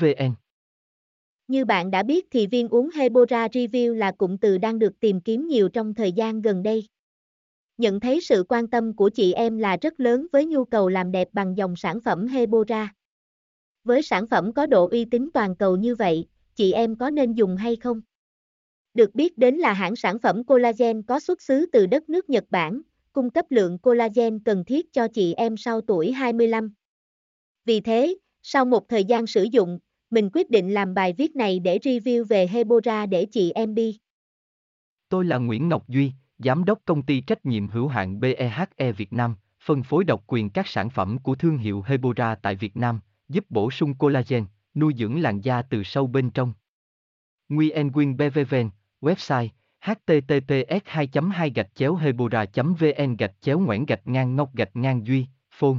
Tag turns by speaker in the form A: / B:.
A: vn
B: như bạn đã biết thì viên uống Hebora Review là cụm từ đang được tìm kiếm nhiều trong thời gian gần đây. Nhận thấy sự quan tâm của chị em là rất lớn với nhu cầu làm đẹp bằng dòng sản phẩm Hebora. Với sản phẩm có độ uy tín toàn cầu như vậy, chị em có nên dùng hay không? Được biết đến là hãng sản phẩm collagen có xuất xứ từ đất nước Nhật Bản, cung cấp lượng collagen cần thiết cho chị em sau tuổi 25. Vì thế, sau một thời gian sử dụng, mình quyết định làm bài viết này để review về Hebora để chị em đi.
A: Tôi là Nguyễn Ngọc Duy, Giám đốc công ty trách nhiệm hữu hạn BEHE Việt Nam, phân phối độc quyền các sản phẩm của thương hiệu Hebora tại Việt Nam, giúp bổ sung collagen, nuôi dưỡng làn da từ sâu bên trong. Nguyen Quyên BVVN, website https 2 2 hebora vn gạch chéo ngoãn gạch ngang ngọc gạch ngang duy phone